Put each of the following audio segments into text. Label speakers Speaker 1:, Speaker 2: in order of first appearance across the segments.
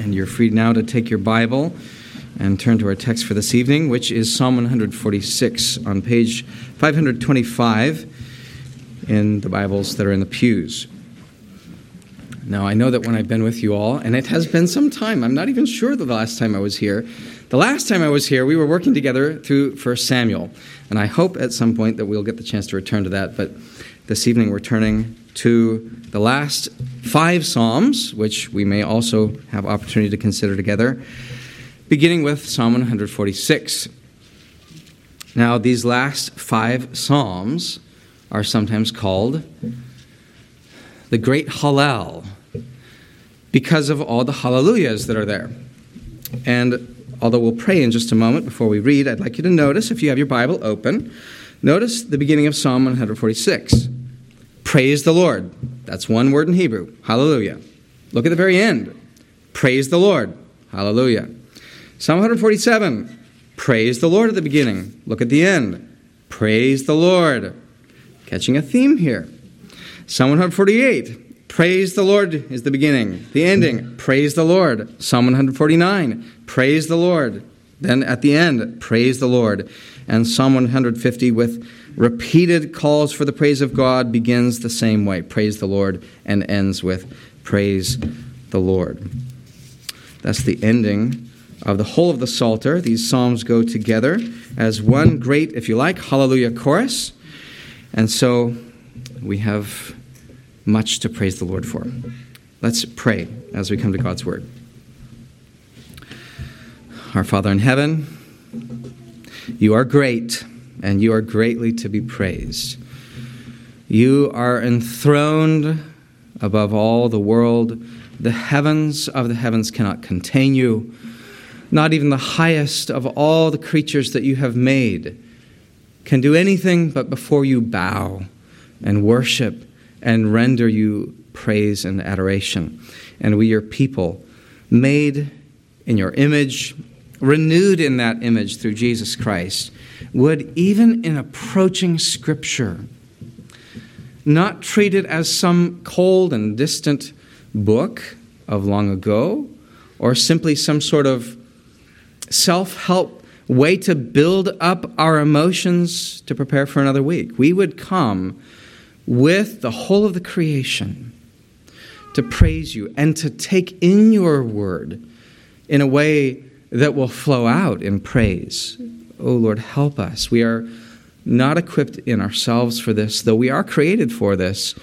Speaker 1: and you're free now to take your Bible and turn to our text for this evening, which is Psalm 146 on page 525 in the Bibles that are in the pews. Now, I know that when I've been with you all, and it has been some time, I'm not even sure the last time I was here. The last time I was here, we were working together through 1 Samuel, and I hope at some point that we'll get the chance to return to that. But this evening, we're turning to the last five Psalms, which we may also have opportunity to consider together, beginning with Psalm 146. Now, these last five Psalms are sometimes called the Great Hallel because of all the hallelujahs that are there. And although we'll pray in just a moment before we read, I'd like you to notice, if you have your Bible open, notice the beginning of Psalm 146. Praise the Lord. That's one word in Hebrew. Hallelujah. Look at the very end. Praise the Lord. Hallelujah. Psalm 147. Praise the Lord at the beginning. Look at the end. Praise the Lord. Catching a theme here. Psalm 148. Praise the Lord is the beginning. The ending, praise the Lord. Psalm 149, praise the Lord. Then at the end, praise the Lord. And Psalm 150, with repeated calls for the praise of God, begins the same way praise the Lord, and ends with praise the Lord. That's the ending of the whole of the Psalter. These Psalms go together as one great, if you like, hallelujah chorus. And so we have much to praise the Lord for. Let's pray as we come to God's Word. Our Father in heaven, you are great and you are greatly to be praised. You are enthroned above all the world. The heavens of the heavens cannot contain you. Not even the highest of all the creatures that you have made can do anything but before you bow and worship and render you praise and adoration. And we, your people, made in your image, renewed in that image through Jesus Christ, would, even in approaching Scripture, not treat it as some cold and distant book of long ago, or simply some sort of self help way to build up our emotions to prepare for another week. We would come with the whole of the creation to praise you and to take in your word in a way that will flow out in praise. Oh Lord, help us. We are not equipped in ourselves for this, though we are created for this.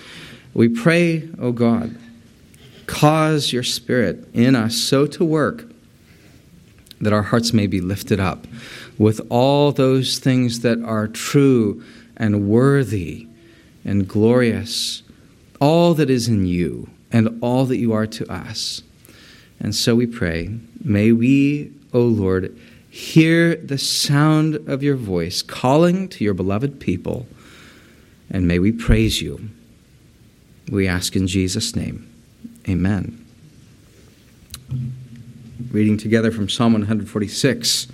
Speaker 1: We pray, oh God, cause your Spirit in us so to work that our hearts may be lifted up with all those things that are true and worthy and glorious, all that is in you and all that you are to us. And so we pray, may we, O Lord, hear the sound of your voice calling to your beloved people, and may we praise you. We ask in Jesus' name. Amen. Reading together from Psalm 146.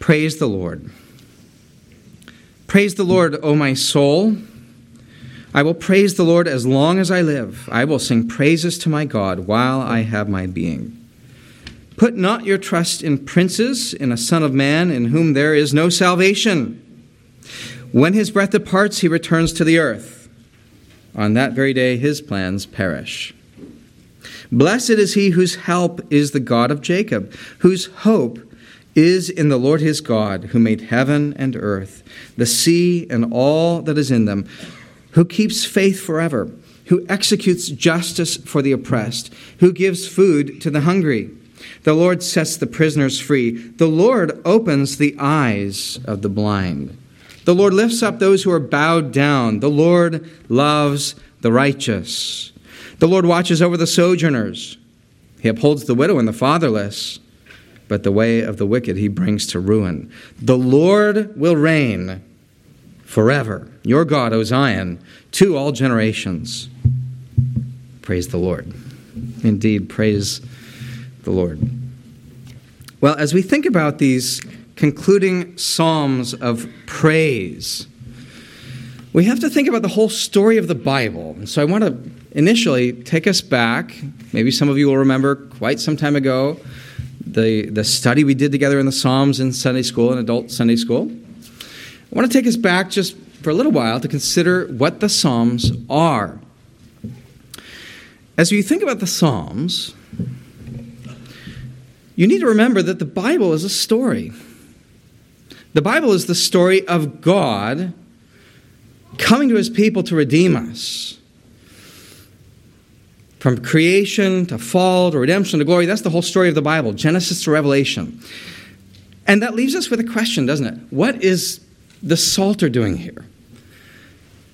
Speaker 1: Praise the Lord. Praise the Lord, O my soul. I will praise the Lord as long as I live. I will sing praises to my God while I have my being. Put not your trust in princes, in a son of man in whom there is no salvation. When his breath departs, he returns to the earth. On that very day, his plans perish. Blessed is he whose help is the God of Jacob, whose hope is in the Lord his God, who made heaven and earth, the sea and all that is in them, who keeps faith forever, who executes justice for the oppressed, who gives food to the hungry. The Lord sets the prisoners free. The Lord opens the eyes of the blind. The Lord lifts up those who are bowed down. The Lord loves the righteous. The Lord watches over the sojourners. He upholds the widow and the fatherless but the way of the wicked he brings to ruin. The Lord will reign forever. Your God, O Zion, to all generations. Praise the Lord. Indeed, praise the Lord. Well, as we think about these concluding psalms of praise, we have to think about the whole story of the Bible. And so I want to initially take us back. Maybe some of you will remember quite some time ago the, the study we did together in the Psalms in Sunday school, in adult Sunday school. I want to take us back just for a little while to consider what the Psalms are. As you think about the Psalms, you need to remember that the Bible is a story. The Bible is the story of God coming to his people to redeem us. From creation to fall to redemption to glory, that's the whole story of the Bible, Genesis to Revelation. And that leaves us with a question, doesn't it? What is the Psalter doing here?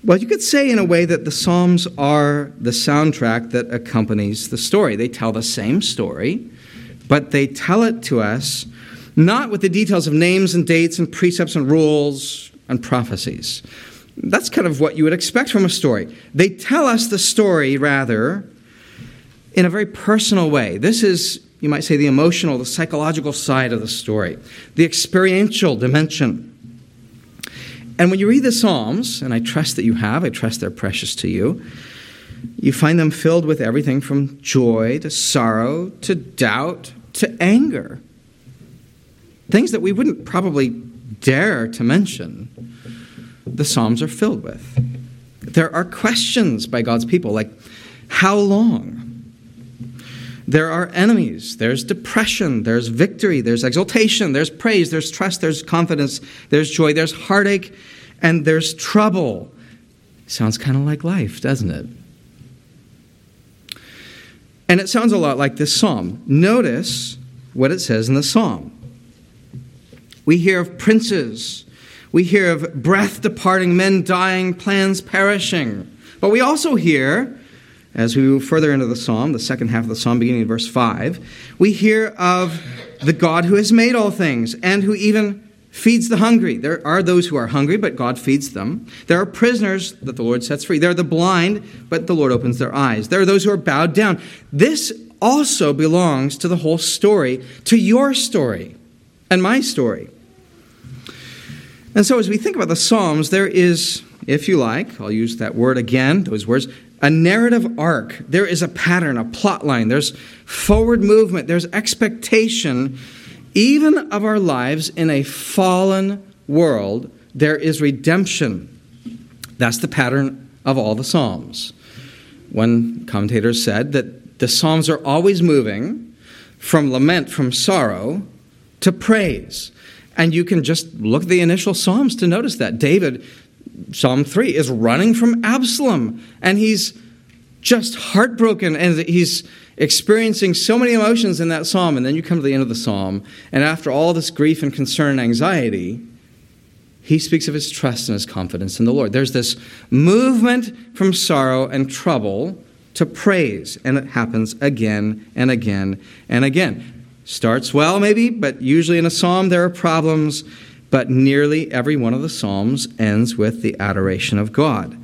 Speaker 1: Well, you could say in a way that the Psalms are the soundtrack that accompanies the story. They tell the same story, but they tell it to us not with the details of names and dates and precepts and rules and prophecies. That's kind of what you would expect from a story. They tell us the story, rather, in a very personal way. This is, you might say, the emotional, the psychological side of the story, the experiential dimension. And when you read the Psalms, and I trust that you have, I trust they're precious to you, you find them filled with everything from joy to sorrow to doubt to anger. Things that we wouldn't probably dare to mention, the Psalms are filled with. There are questions by God's people like, how long? There are enemies. There's depression. There's victory. There's exaltation. There's praise. There's trust. There's confidence. There's joy. There's heartache. And there's trouble. Sounds kind of like life, doesn't it? And it sounds a lot like this psalm. Notice what it says in the psalm. We hear of princes. We hear of breath departing, men dying, plans perishing. But we also hear as we move further into the psalm, the second half of the psalm, beginning in verse 5, we hear of the God who has made all things and who even feeds the hungry. There are those who are hungry, but God feeds them. There are prisoners that the Lord sets free. There are the blind, but the Lord opens their eyes. There are those who are bowed down. This also belongs to the whole story, to your story and my story. And so, as we think about the Psalms, there is, if you like, I'll use that word again, those words, a narrative arc. There is a pattern, a plot line. There's forward movement. There's expectation, even of our lives in a fallen world. There is redemption. That's the pattern of all the Psalms. One commentator said that the Psalms are always moving from lament, from sorrow, to praise. And you can just look at the initial Psalms to notice that. David Psalm 3 is running from Absalom, and he's just heartbroken, and he's experiencing so many emotions in that psalm. And then you come to the end of the psalm, and after all this grief and concern and anxiety, he speaks of his trust and his confidence in the Lord. There's this movement from sorrow and trouble to praise, and it happens again and again and again. Starts well, maybe, but usually in a psalm there are problems but nearly every one of the Psalms ends with the adoration of God.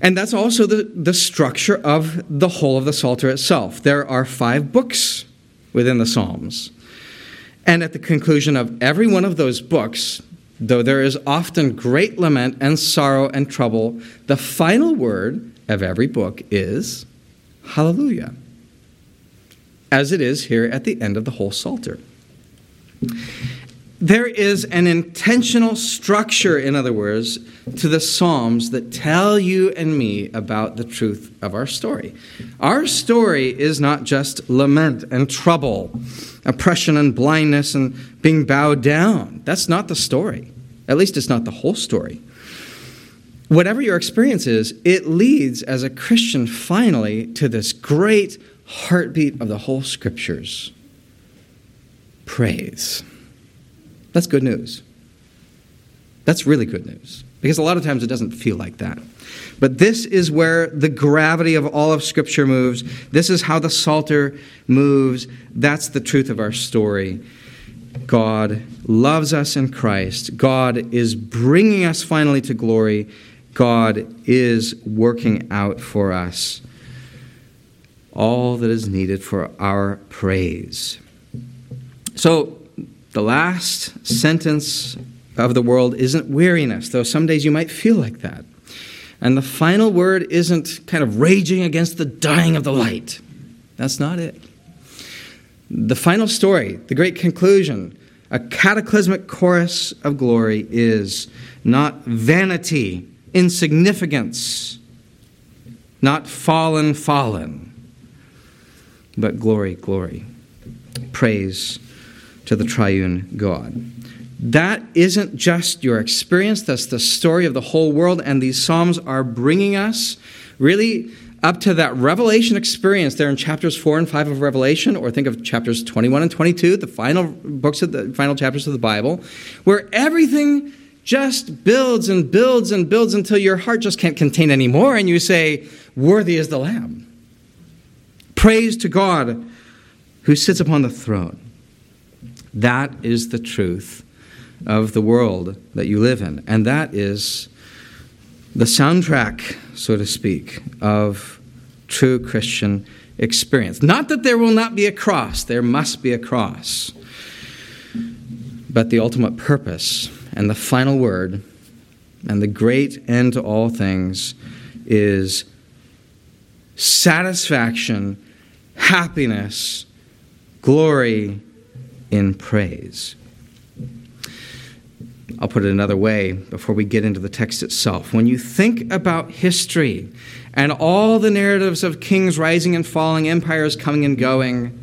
Speaker 1: And that's also the, the structure of the whole of the Psalter itself. There are five books within the Psalms. And at the conclusion of every one of those books, though there is often great lament and sorrow and trouble, the final word of every book is Hallelujah, as it is here at the end of the whole Psalter. There is an intentional structure, in other words, to the Psalms that tell you and me about the truth of our story. Our story is not just lament and trouble, oppression and blindness and being bowed down. That's not the story. At least it's not the whole story. Whatever your experience is, it leads as a Christian finally to this great heartbeat of the whole scriptures praise. That's good news. That's really good news. Because a lot of times it doesn't feel like that. But this is where the gravity of all of Scripture moves. This is how the Psalter moves. That's the truth of our story. God loves us in Christ. God is bringing us finally to glory. God is working out for us all that is needed for our praise. So, the last sentence of the world isn't weariness, though some days you might feel like that. And the final word isn't kind of raging against the dying of the light. That's not it. The final story, the great conclusion, a cataclysmic chorus of glory is not vanity, insignificance, not fallen, fallen, but glory, glory. Praise to the triune God. That isn't just your experience, that's the story of the whole world, and these Psalms are bringing us really up to that revelation experience there in chapters 4 and 5 of Revelation, or think of chapters 21 and 22, the final books of the final chapters of the Bible, where everything just builds and builds and builds until your heart just can't contain anymore, and you say, Worthy is the Lamb. Praise to God who sits upon the throne. That is the truth of the world that you live in. And that is the soundtrack, so to speak, of true Christian experience. Not that there will not be a cross, there must be a cross. But the ultimate purpose and the final word and the great end to all things is satisfaction, happiness, glory in praise. I'll put it another way before we get into the text itself. When you think about history and all the narratives of kings rising and falling, empires coming and going,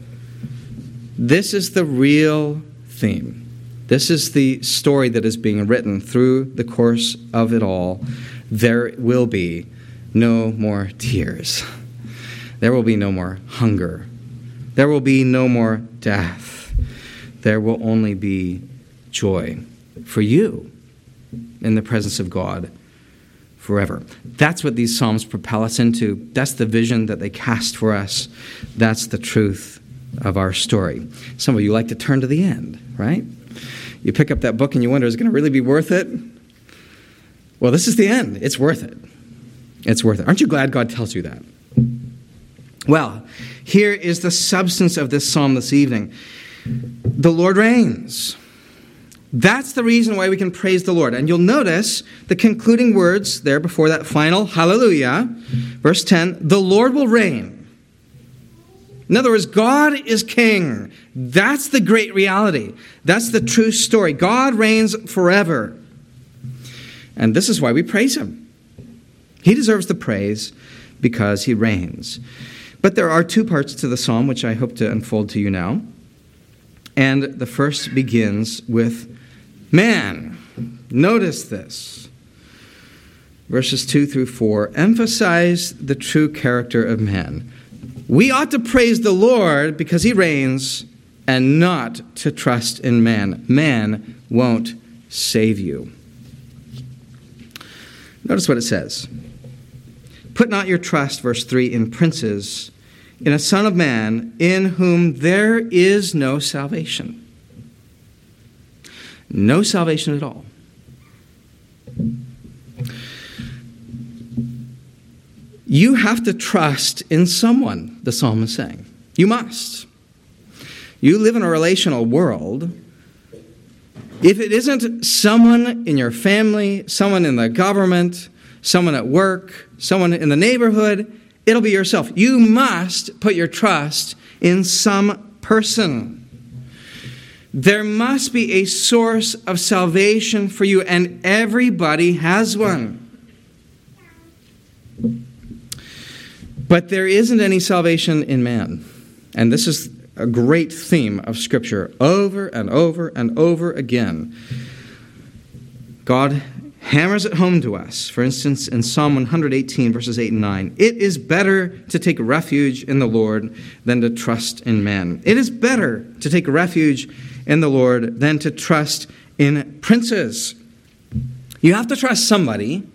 Speaker 1: this is the real theme. This is the story that is being written through the course of it all. There will be no more tears. There will be no more hunger. There will be no more death. There will only be joy for you in the presence of God forever. That's what these Psalms propel us into. That's the vision that they cast for us. That's the truth of our story. Some of you like to turn to the end, right? You pick up that book and you wonder, is it going to really be worth it? Well, this is the end. It's worth it. It's worth it. Aren't you glad God tells you that? Well, here is the substance of this psalm this evening The Lord reigns. That's the reason why we can praise the Lord. And you'll notice the concluding words there before that final hallelujah. Verse 10 The Lord will reign. In other words, God is king. That's the great reality. That's the true story. God reigns forever. And this is why we praise him. He deserves the praise because he reigns. But there are two parts to the psalm which I hope to unfold to you now. And the first begins with man. Notice this. Verses 2 through 4 emphasize the true character of man. We ought to praise the Lord because he reigns and not to trust in man. Man won't save you. Notice what it says. Put not your trust, verse 3, in princes, in a son of man, in whom there is no salvation. No salvation at all. You have to trust in someone, the psalm is saying. You must. You live in a relational world. If it isn't someone in your family, someone in the government, someone at work, someone in the neighborhood, it'll be yourself. You must put your trust in some person. There must be a source of salvation for you, and everybody has one. But there isn't any salvation in man. And this is a great theme of Scripture over and over and over again. God hammers it home to us. For instance, in Psalm 118, verses 8 and 9, it is better to take refuge in the Lord than to trust in man. It is better to take refuge in the Lord than to trust in princes. You have to trust somebody.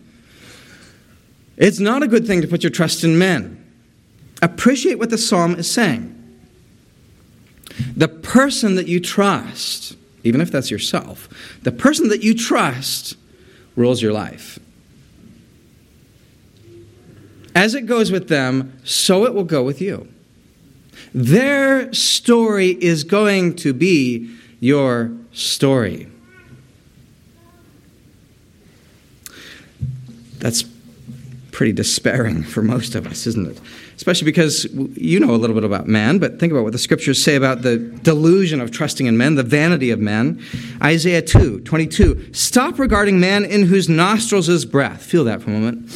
Speaker 1: It's not a good thing to put your trust in men. Appreciate what the psalm is saying. The person that you trust, even if that's yourself, the person that you trust rules your life. As it goes with them, so it will go with you. Their story is going to be your story. That's pretty despairing for most of us, isn't it? Especially because you know a little bit about man, but think about what the scriptures say about the delusion of trusting in men, the vanity of men. Isaiah 2 22. Stop regarding man in whose nostrils is breath. Feel that for a moment.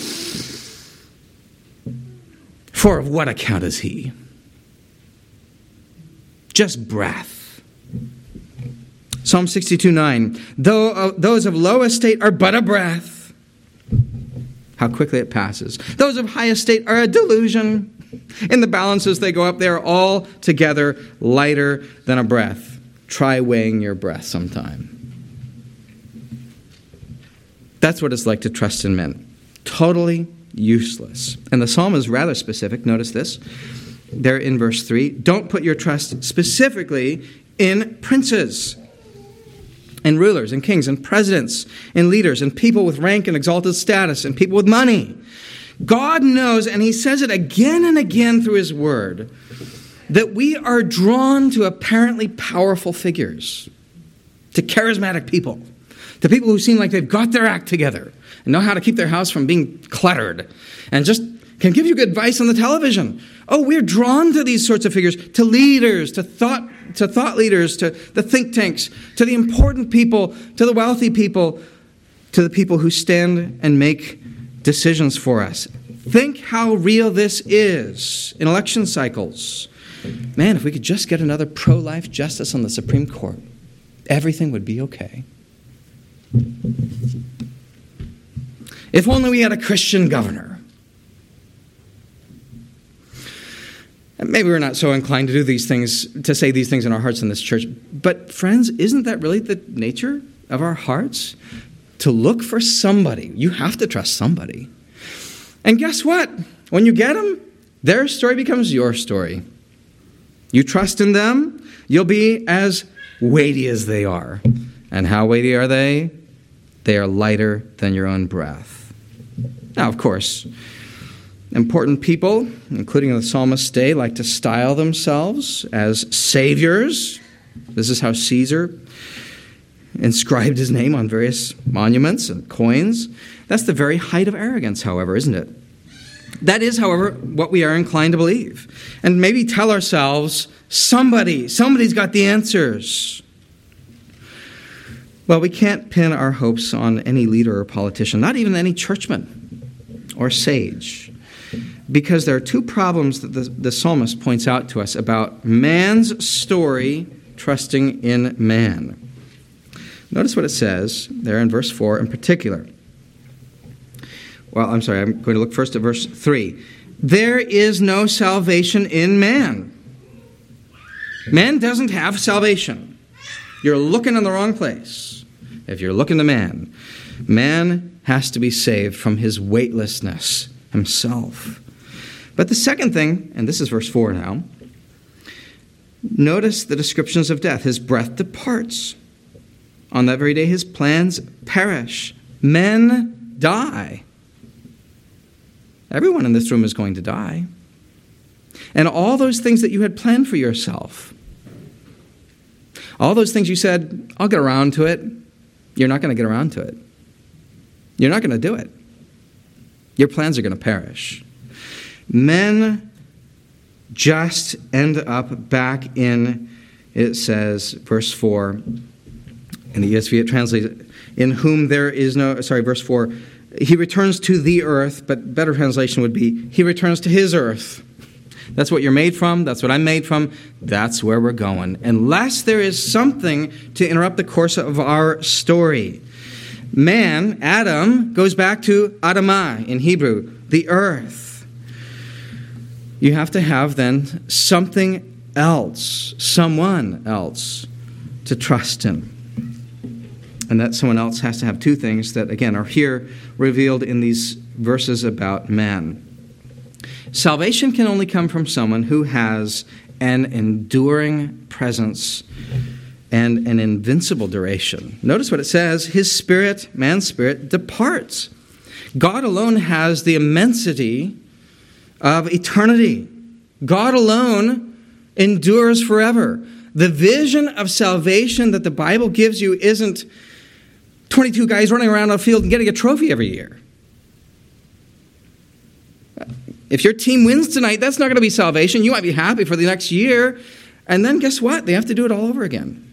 Speaker 1: For of what account is he? Just breath. Psalm 62 9. Though, uh, those of low estate are but a breath how quickly it passes. Those of high estate are a delusion. In the balances they go up, they are all together lighter than a breath. Try weighing your breath sometime. That's what it's like to trust in men. Totally useless. And the psalm is rather specific. Notice this. There in verse 3 don't put your trust specifically in princes and rulers and kings and presidents and leaders and people with rank and exalted status and people with money. God knows, and He says it again and again through His Word, that we are drawn to apparently powerful figures, to charismatic people, to people who seem like they've got their act together and know how to keep their house from being cluttered and just can give you good advice on the television. Oh, we're drawn to these sorts of figures, to leaders, to thought, to thought leaders, to the think tanks, to the important people, to the wealthy people, to the people who stand and make decisions for us. Think how real this is in election cycles. Man, if we could just get another pro life justice on the Supreme Court, everything would be okay. If only we had a Christian governor. Maybe we're not so inclined to do these things, to say these things in our hearts in this church. But, friends, isn't that really the nature of our hearts? To look for somebody. You have to trust somebody. And guess what? When you get them, their story becomes your story. You trust in them, you'll be as weighty as they are. And how weighty are they? They are lighter than your own breath. Now, of course, Important people, including the psalmist day, like to style themselves as saviors. This is how Caesar inscribed his name on various monuments and coins. That's the very height of arrogance, however, isn't it? That is, however, what we are inclined to believe. And maybe tell ourselves somebody, somebody's got the answers. Well, we can't pin our hopes on any leader or politician, not even any churchman or sage because there are two problems that the, the psalmist points out to us about man's story trusting in man. Notice what it says there in verse 4 in particular. Well, I'm sorry, I'm going to look first at verse 3. There is no salvation in man. Man doesn't have salvation. You're looking in the wrong place if you're looking to man. Man has to be saved from his weightlessness himself. But the second thing, and this is verse 4 now, notice the descriptions of death. His breath departs. On that very day, his plans perish. Men die. Everyone in this room is going to die. And all those things that you had planned for yourself, all those things you said, I'll get around to it, you're not going to get around to it. You're not going to do it. Your plans are going to perish. Men just end up back in, it says, verse 4, in the ESV it translates, in whom there is no, sorry, verse 4, he returns to the earth, but better translation would be, he returns to his earth. That's what you're made from. That's what I'm made from. That's where we're going. Unless there is something to interrupt the course of our story. Man, Adam, goes back to Adamah in Hebrew, the earth you have to have then something else, someone else to trust in. And that someone else has to have two things that, again, are here revealed in these verses about man. Salvation can only come from someone who has an enduring presence and an invincible duration. Notice what it says His spirit, man's spirit, departs. God alone has the immensity of eternity. God alone endures forever. The vision of salvation that the Bible gives you isn't 22 guys running around a field and getting a trophy every year. If your team wins tonight, that's not going to be salvation. You might be happy for the next year. And then guess what? They have to do it all over again.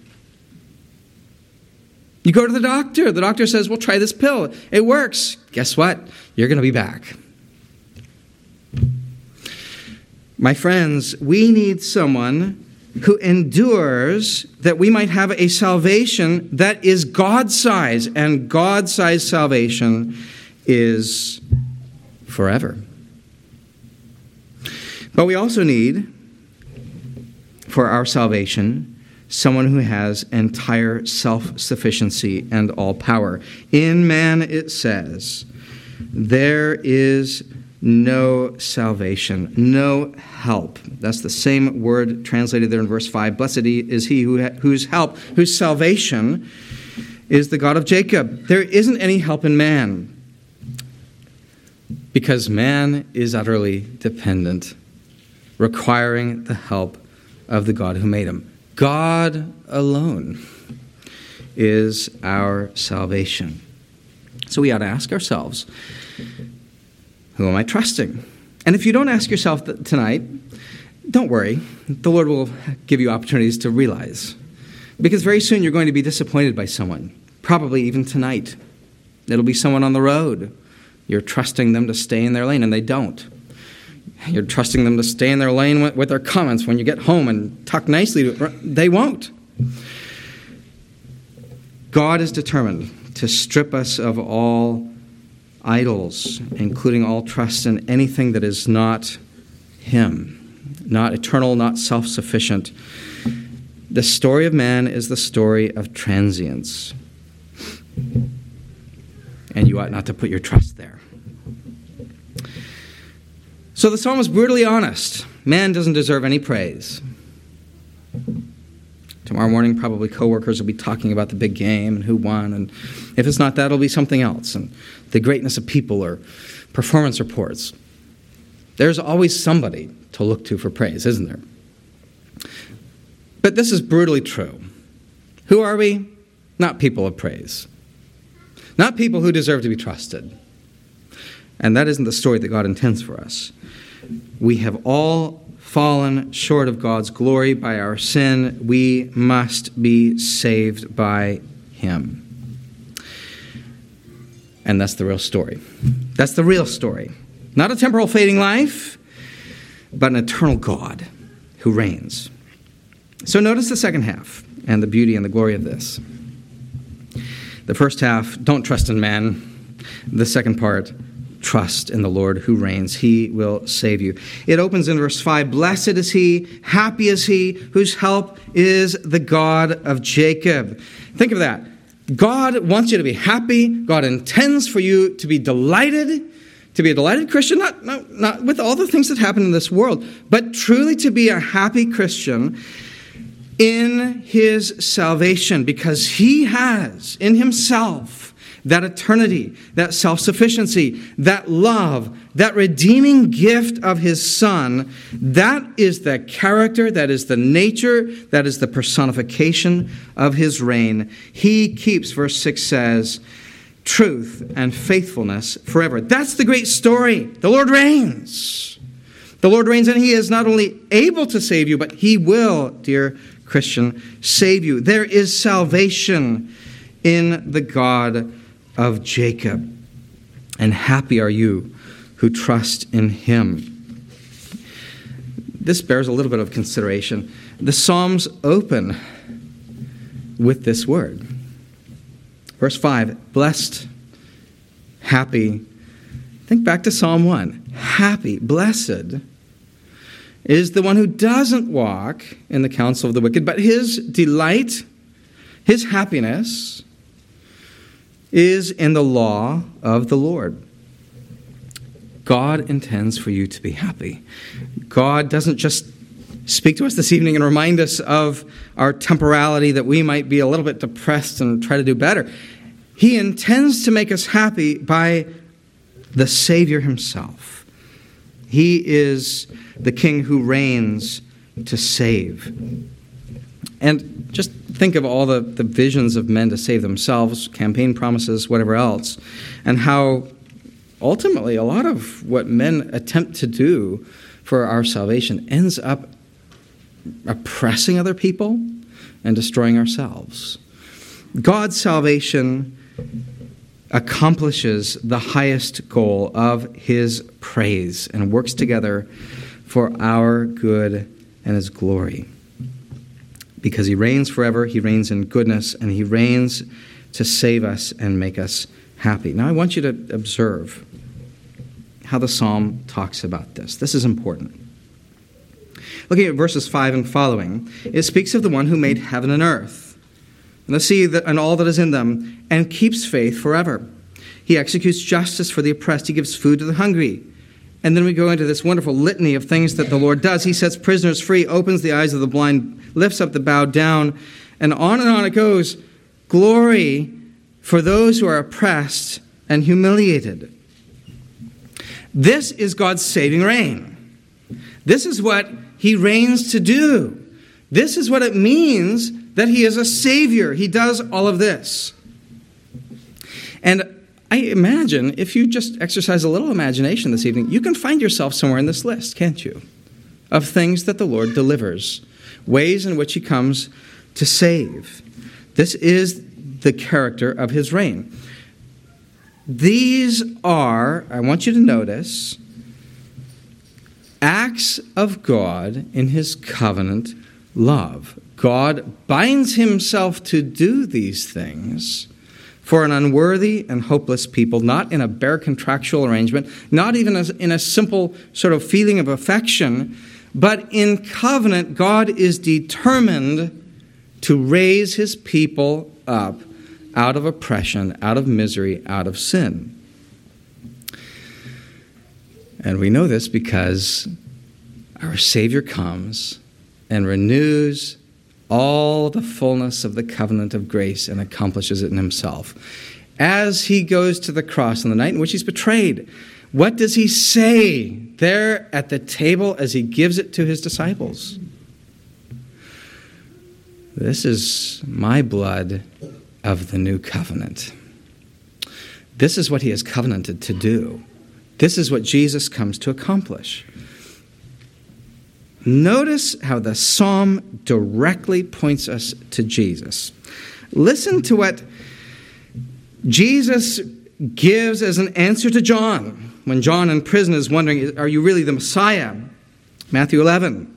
Speaker 1: You go to the doctor. The doctor says, Well, try this pill. It works. Guess what? You're going to be back. My friends, we need someone who endures that we might have a salvation that is God size, and God size salvation is forever. But we also need, for our salvation, someone who has entire self sufficiency and all power. In man, it says, there is no salvation, no help. That's the same word translated there in verse 5. Blessed is he who ha- whose help, whose salvation is the God of Jacob. There isn't any help in man because man is utterly dependent, requiring the help of the God who made him. God alone is our salvation. So we ought to ask ourselves who am I trusting? And if you don't ask yourself tonight, don't worry. The Lord will give you opportunities to realize. Because very soon you're going to be disappointed by someone, probably even tonight. It'll be someone on the road. You're trusting them to stay in their lane, and they don't. You're trusting them to stay in their lane with, their comments when you get home and talk nicely. To, they won't. God is determined to strip us of all idols, including all trust in anything that is not Him, not eternal, not self sufficient. The story of man is the story of transience. And you ought not to put your trust there. So the psalm is brutally honest. Man doesn't deserve any praise. Tomorrow morning, probably coworkers will be talking about the big game and who won. And if it's not that, it'll be something else. And the greatness of people or performance reports. There's always somebody to look to for praise, isn't there? But this is brutally true. Who are we? Not people of praise. Not people who deserve to be trusted. And that isn't the story that God intends for us. We have all fallen short of God's glory by our sin. We must be saved by Him. And that's the real story. That's the real story. Not a temporal fading life, but an eternal God who reigns. So notice the second half and the beauty and the glory of this. The first half, don't trust in man. The second part, trust in the Lord who reigns. He will save you. It opens in verse 5 Blessed is he, happy is he, whose help is the God of Jacob. Think of that. God wants you to be happy. God intends for you to be delighted, to be a delighted Christian, not, not, not with all the things that happen in this world, but truly to be a happy Christian in his salvation because he has in himself that eternity, that self sufficiency, that love, that redeeming gift of his Son, that is the character, that is the nature, that is the personification of his reign. He keeps, verse 6 says, truth and faithfulness forever. That's the great story. The Lord reigns. The Lord reigns, and He is not only able to save you, but He will, dear Christian, save you. There is salvation in the God of Jacob. And happy are you who trust in him. This bears a little bit of consideration. The Psalms open with this word. Verse 5 Blessed, happy. Think back to Psalm 1. Happy, blessed is the one who doesn't walk in the counsel of the wicked, but his delight, his happiness, is in the law of the Lord. God intends for you to be happy. God doesn't just speak to us this evening and remind us of our temporality that we might be a little bit depressed and try to do better. He intends to make us happy by the Savior Himself. He is the King who reigns to save. And just think of all the, the visions of men to save themselves, campaign promises, whatever else, and how ultimately, a lot of what men attempt to do for our salvation ends up oppressing other people and destroying ourselves. God's salvation accomplishes the highest goal of his praise and works together for our good and his glory. Because he reigns forever, he reigns in goodness, and he reigns to save us and make us happy. Now, I want you to observe how the psalm talks about this. This is important. Looking at verses 5 and following, it speaks of the one who made heaven and earth, and the sea and all that is in them, and keeps faith forever. He executes justice for the oppressed, he gives food to the hungry. And then we go into this wonderful litany of things that the Lord does. He sets prisoners free, opens the eyes of the blind, lifts up the bowed down, and on and on it goes. Glory for those who are oppressed and humiliated. This is God's saving reign. This is what he reigns to do. This is what it means that he is a savior. He does all of this. And I imagine if you just exercise a little imagination this evening, you can find yourself somewhere in this list, can't you? Of things that the Lord delivers, ways in which he comes to save. This is the character of his reign. These are, I want you to notice, acts of God in his covenant love. God binds himself to do these things for an unworthy and hopeless people, not in a bare contractual arrangement, not even in a simple sort of feeling of affection, but in covenant, God is determined to raise his people up out of oppression, out of misery, out of sin. And we know this because our Savior comes and renews all the fullness of the covenant of grace and accomplishes it in himself. As he goes to the cross on the night in which he's betrayed, what does he say there at the table as he gives it to his disciples? This is my blood of the new covenant. This is what he has covenanted to do. This is what Jesus comes to accomplish. Notice how the psalm directly points us to Jesus. Listen to what Jesus gives as an answer to John when John in prison is wondering, Are you really the Messiah? Matthew 11.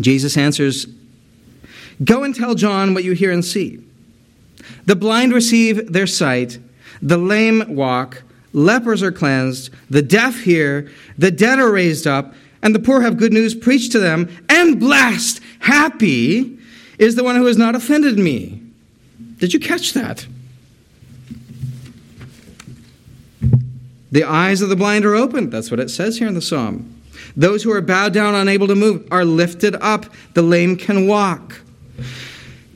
Speaker 1: Jesus answers, Go and tell John what you hear and see. The blind receive their sight, the lame walk, lepers are cleansed, the deaf hear, the dead are raised up, and the poor have good news preached to them, and blessed, happy is the one who has not offended me. Did you catch that? The eyes of the blind are opened. That's what it says here in the psalm. Those who are bowed down, unable to move, are lifted up. The lame can walk.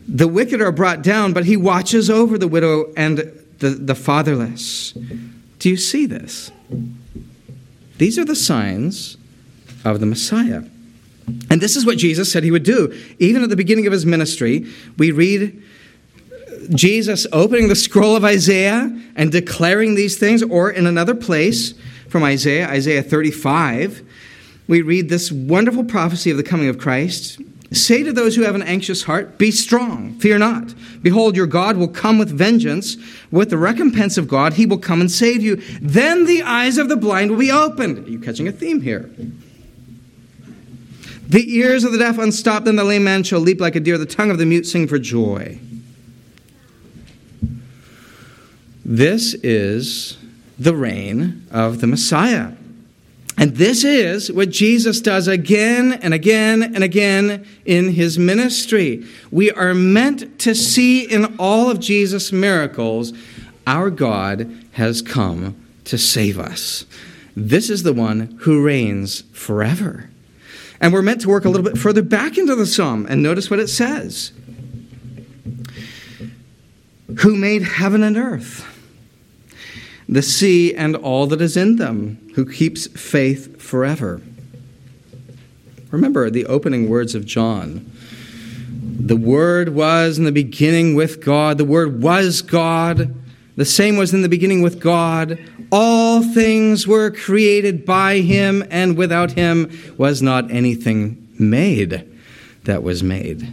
Speaker 1: The wicked are brought down, but he watches over the widow and the, the fatherless. Do you see this? These are the signs of the Messiah. And this is what Jesus said he would do. Even at the beginning of his ministry, we read Jesus opening the scroll of Isaiah and declaring these things, or in another place from Isaiah, Isaiah 35, we read this wonderful prophecy of the coming of Christ. Say to those who have an anxious heart, Be strong, fear not. Behold, your God will come with vengeance. With the recompense of God, he will come and save you. Then the eyes of the blind will be opened. Are you catching a theme here? The ears of the deaf unstopped, then the lame man shall leap like a deer, the tongue of the mute sing for joy. This is the reign of the Messiah. And this is what Jesus does again and again and again in his ministry. We are meant to see in all of Jesus' miracles, our God has come to save us. This is the one who reigns forever. And we're meant to work a little bit further back into the psalm and notice what it says Who made heaven and earth? the sea and all that is in them, who keeps faith forever. Remember the opening words of John. The Word was in the beginning with God, the Word was God. The same was in the beginning with God. All things were created by him, and without him was not anything made that was made.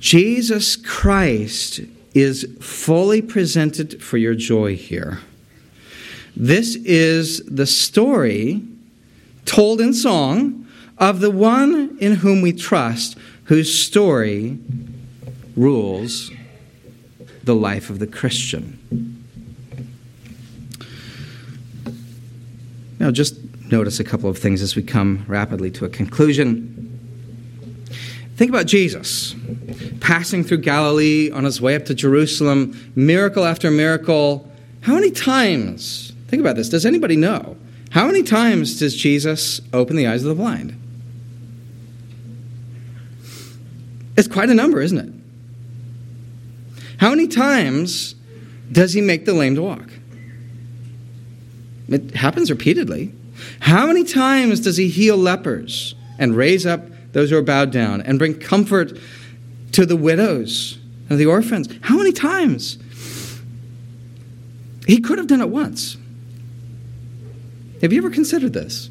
Speaker 1: Jesus Christ is fully presented for your joy here. This is the story told in song of the one in whom we trust, whose story rules the life of the Christian. Now, just notice a couple of things as we come rapidly to a conclusion. Think about Jesus passing through Galilee on his way up to Jerusalem, miracle after miracle. How many times, think about this, does anybody know? How many times does Jesus open the eyes of the blind? It's quite a number, isn't it? How many times does he make the lame to walk? It happens repeatedly. How many times does he heal lepers and raise up those who are bowed down and bring comfort to the widows and the orphans? How many times? He could have done it once. Have you ever considered this?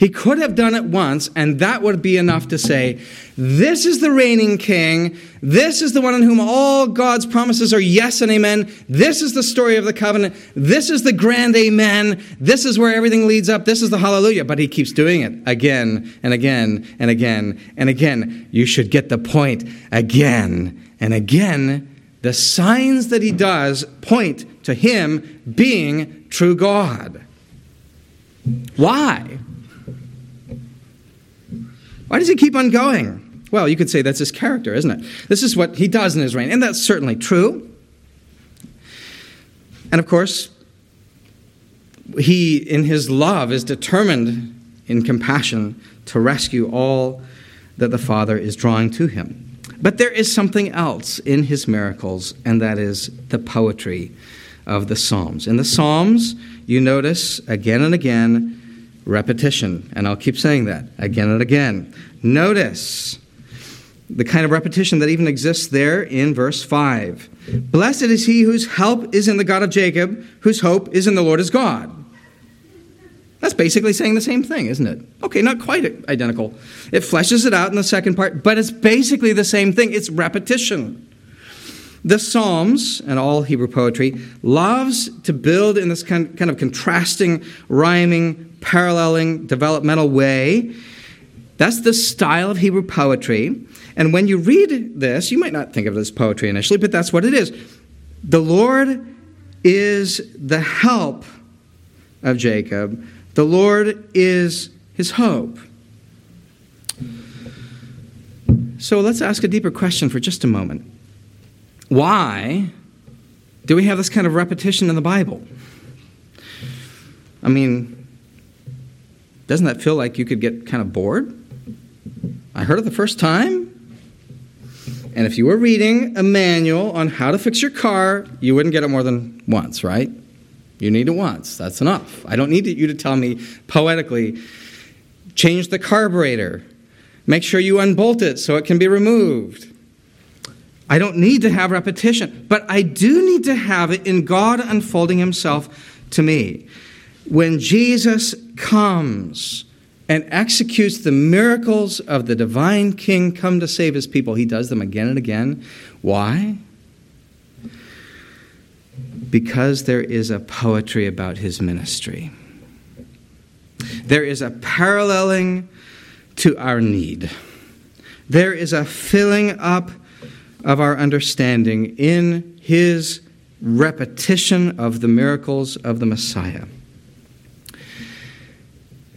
Speaker 1: He could have done it once, and that would be enough to say, This is the reigning king. This is the one in whom all God's promises are yes and amen. This is the story of the covenant. This is the grand amen. This is where everything leads up. This is the hallelujah. But he keeps doing it again and again and again and again. You should get the point again and again. The signs that he does point to him being true God. Why? Why does he keep on going? Well, you could say that's his character, isn't it? This is what he does in his reign, and that's certainly true. And of course, he, in his love, is determined in compassion to rescue all that the Father is drawing to him. But there is something else in his miracles, and that is the poetry of the Psalms. In the Psalms, you notice again and again repetition. And I'll keep saying that again and again. Notice the kind of repetition that even exists there in verse 5. Blessed is he whose help is in the God of Jacob, whose hope is in the Lord his God. That's basically saying the same thing, isn't it? Okay, not quite identical. It fleshes it out in the second part, but it's basically the same thing. It's repetition. The Psalms and all Hebrew poetry loves to build in this kind of contrasting, rhyming, paralleling, developmental way. That's the style of Hebrew poetry. And when you read this, you might not think of it as poetry initially, but that's what it is. The Lord is the help of Jacob, the Lord is his hope. So let's ask a deeper question for just a moment. Why do we have this kind of repetition in the Bible? I mean, doesn't that feel like you could get kind of bored? I heard it the first time. And if you were reading a manual on how to fix your car, you wouldn't get it more than once, right? You need it once. That's enough. I don't need you to tell me poetically change the carburetor, make sure you unbolt it so it can be removed. I don't need to have repetition, but I do need to have it in God unfolding Himself to me when Jesus comes and executes the miracles of the divine King come to save his people, he does them again and again. Why? Because there is a poetry about his ministry. There is a paralleling to our need. There is a filling up of our understanding in his repetition of the miracles of the Messiah.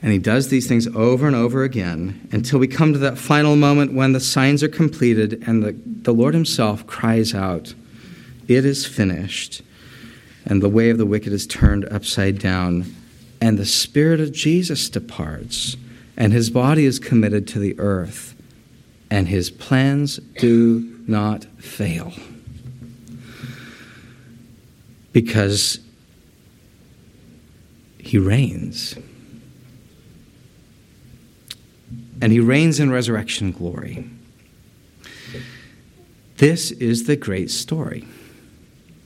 Speaker 1: And he does these things over and over again until we come to that final moment when the signs are completed and the, the Lord himself cries out, It is finished. And the way of the wicked is turned upside down. And the Spirit of Jesus departs, and his body is committed to the earth, and his plans do not fail. Because he reigns and he reigns in resurrection glory. This is the great story.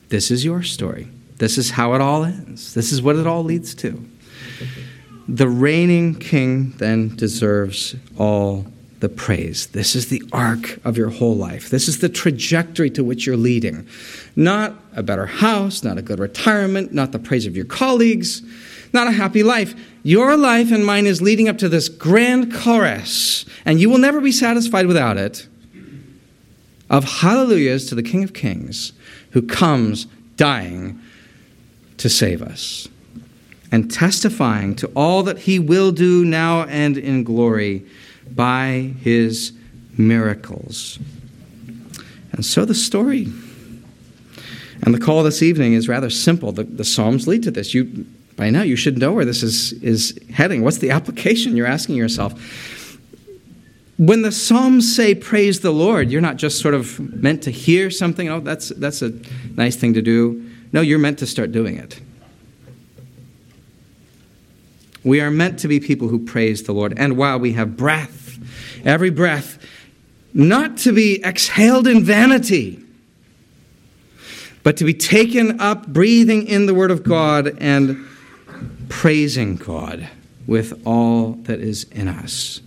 Speaker 1: This is your story. This is how it all ends. This is what it all leads to. The reigning king then deserves all the praise. This is the arc of your whole life. This is the trajectory to which you're leading. Not a better house, not a good retirement, not the praise of your colleagues, not a happy life. Your life and mine is leading up to this grand chorus, and you will never be satisfied without it, of hallelujahs to the King of Kings who comes dying to save us and testifying to all that he will do now and in glory by his miracles. And so the story. And the call this evening is rather simple. The, the Psalms lead to this. You, by now, you should know where this is, is heading. What's the application you're asking yourself? When the Psalms say praise the Lord, you're not just sort of meant to hear something, oh, that's, that's a nice thing to do. No, you're meant to start doing it. We are meant to be people who praise the Lord. And while we have breath, every breath, not to be exhaled in vanity, but to be taken up, breathing in the Word of God and praising God with all that is in us.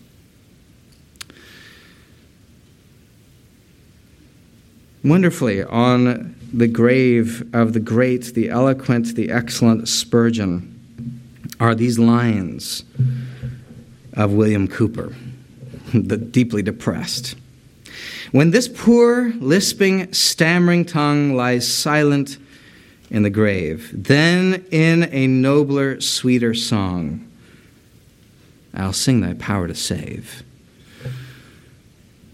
Speaker 1: Wonderfully, on the grave of the great, the eloquent, the excellent Spurgeon, are these lines of William Cowper, the deeply depressed. When this poor, lisping, stammering tongue lies silent in the grave, then in a nobler, sweeter song, I'll sing thy power to save.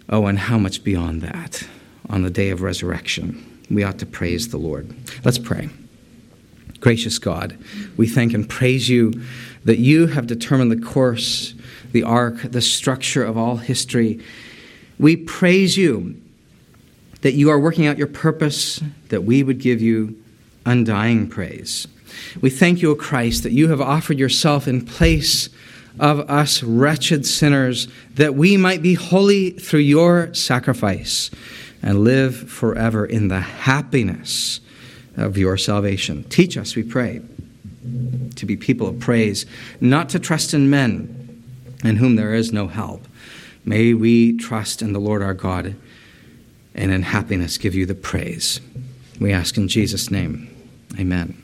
Speaker 1: Oh, and how much beyond that on the day of resurrection we ought to praise the Lord. Let's pray. Gracious God, we thank and praise you that you have determined the course, the arc, the structure of all history. We praise you that you are working out your purpose, that we would give you undying praise. We thank you, O Christ, that you have offered yourself in place of us wretched sinners, that we might be holy through your sacrifice and live forever in the happiness of your salvation. Teach us, we pray, to be people of praise, not to trust in men in whom there is no help. May we trust in the Lord our God and in happiness give you the praise. We ask in Jesus' name. Amen.